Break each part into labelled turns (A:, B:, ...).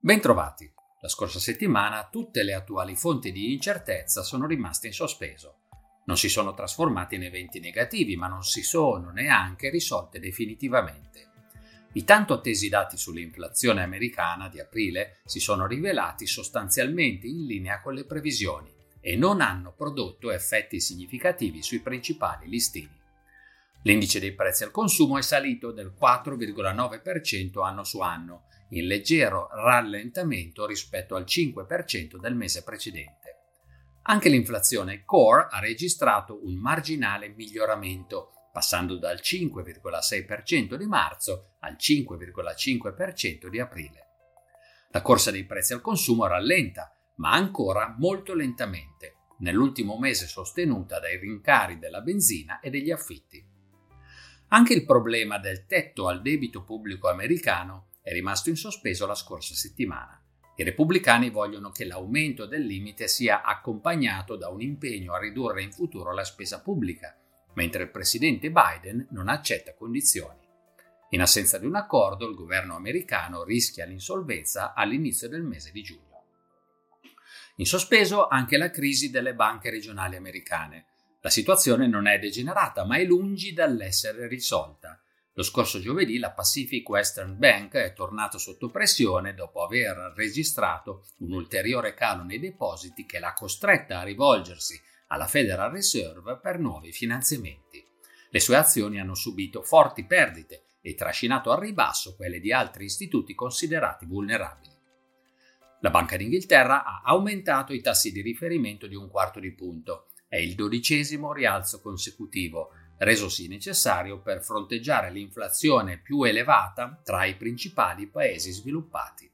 A: Bentrovati. La scorsa settimana tutte le attuali fonti di incertezza sono rimaste in sospeso. Non si sono trasformate in eventi negativi, ma non si sono neanche risolte definitivamente. I tanto attesi dati sull'inflazione americana di aprile si sono rivelati sostanzialmente in linea con le previsioni e non hanno prodotto effetti significativi sui principali listini. L'indice dei prezzi al consumo è salito del 4,9% anno su anno, in leggero rallentamento rispetto al 5% del mese precedente. Anche l'inflazione core ha registrato un marginale miglioramento, passando dal 5,6% di marzo al 5,5% di aprile. La corsa dei prezzi al consumo rallenta, ma ancora molto lentamente, nell'ultimo mese sostenuta dai rincari della benzina e degli affitti. Anche il problema del tetto al debito pubblico americano è rimasto in sospeso la scorsa settimana. I repubblicani vogliono che l'aumento del limite sia accompagnato da un impegno a ridurre in futuro la spesa pubblica, mentre il presidente Biden non accetta condizioni. In assenza di un accordo, il governo americano rischia l'insolvenza all'inizio del mese di giugno. In sospeso anche la crisi delle banche regionali americane. La situazione non è degenerata, ma è lungi dall'essere risolta. Lo scorso giovedì la Pacific Western Bank è tornata sotto pressione dopo aver registrato un ulteriore calo nei depositi che l'ha costretta a rivolgersi alla Federal Reserve per nuovi finanziamenti. Le sue azioni hanno subito forti perdite e trascinato al ribasso quelle di altri istituti considerati vulnerabili. La Banca d'Inghilterra ha aumentato i tassi di riferimento di un quarto di punto. È il dodicesimo rialzo consecutivo, resosi necessario per fronteggiare l'inflazione più elevata tra i principali paesi sviluppati.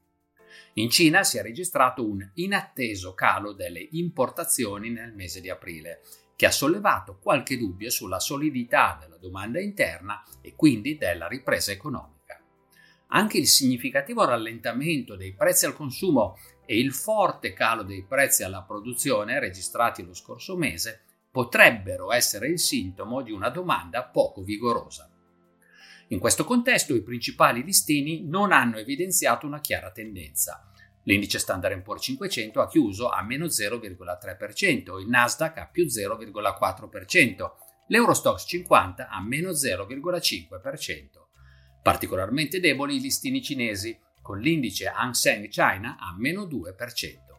A: In Cina si è registrato un inatteso calo delle importazioni nel mese di aprile, che ha sollevato qualche dubbio sulla solidità della domanda interna e quindi della ripresa economica. Anche il significativo rallentamento dei prezzi al consumo e il forte calo dei prezzi alla produzione registrati lo scorso mese potrebbero essere il sintomo di una domanda poco vigorosa. In questo contesto i principali listini non hanno evidenziato una chiara tendenza. L'indice Standard Poor's 500 ha chiuso a meno 0,3%, il Nasdaq a più 0,4%, l'Eurostox 50 a meno 0,5%. Particolarmente deboli i listini cinesi, con l'indice Hang Seng China a meno 2%.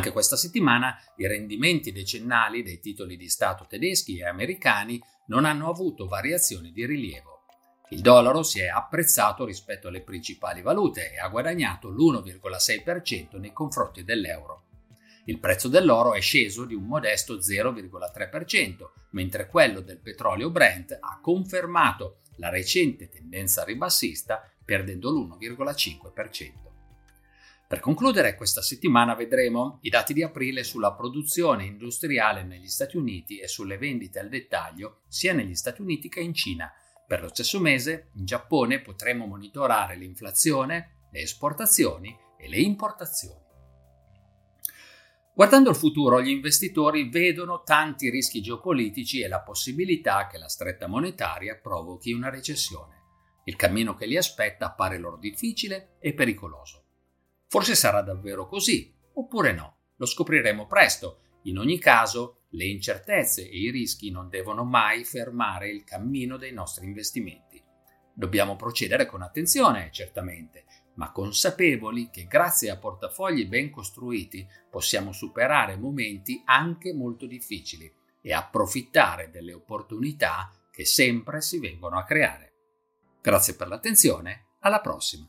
A: Anche questa settimana i rendimenti decennali dei titoli di Stato tedeschi e americani non hanno avuto variazioni di rilievo. Il dollaro si è apprezzato rispetto alle principali valute e ha guadagnato l'1,6% nei confronti dell'euro. Il prezzo dell'oro è sceso di un modesto 0,3%, mentre quello del petrolio Brent ha confermato la recente tendenza ribassista perdendo l'1,5%. Per concludere, questa settimana vedremo i dati di aprile sulla produzione industriale negli Stati Uniti e sulle vendite al dettaglio sia negli Stati Uniti che in Cina. Per lo stesso mese, in Giappone potremo monitorare l'inflazione, le esportazioni e le importazioni. Guardando il futuro, gli investitori vedono tanti rischi geopolitici e la possibilità che la stretta monetaria provochi una recessione. Il cammino che li aspetta appare loro difficile e pericoloso. Forse sarà davvero così, oppure no. Lo scopriremo presto. In ogni caso, le incertezze e i rischi non devono mai fermare il cammino dei nostri investimenti. Dobbiamo procedere con attenzione, certamente, ma consapevoli che grazie a portafogli ben costruiti possiamo superare momenti anche molto difficili e approfittare delle opportunità che sempre si vengono a creare. Grazie per l'attenzione, alla prossima!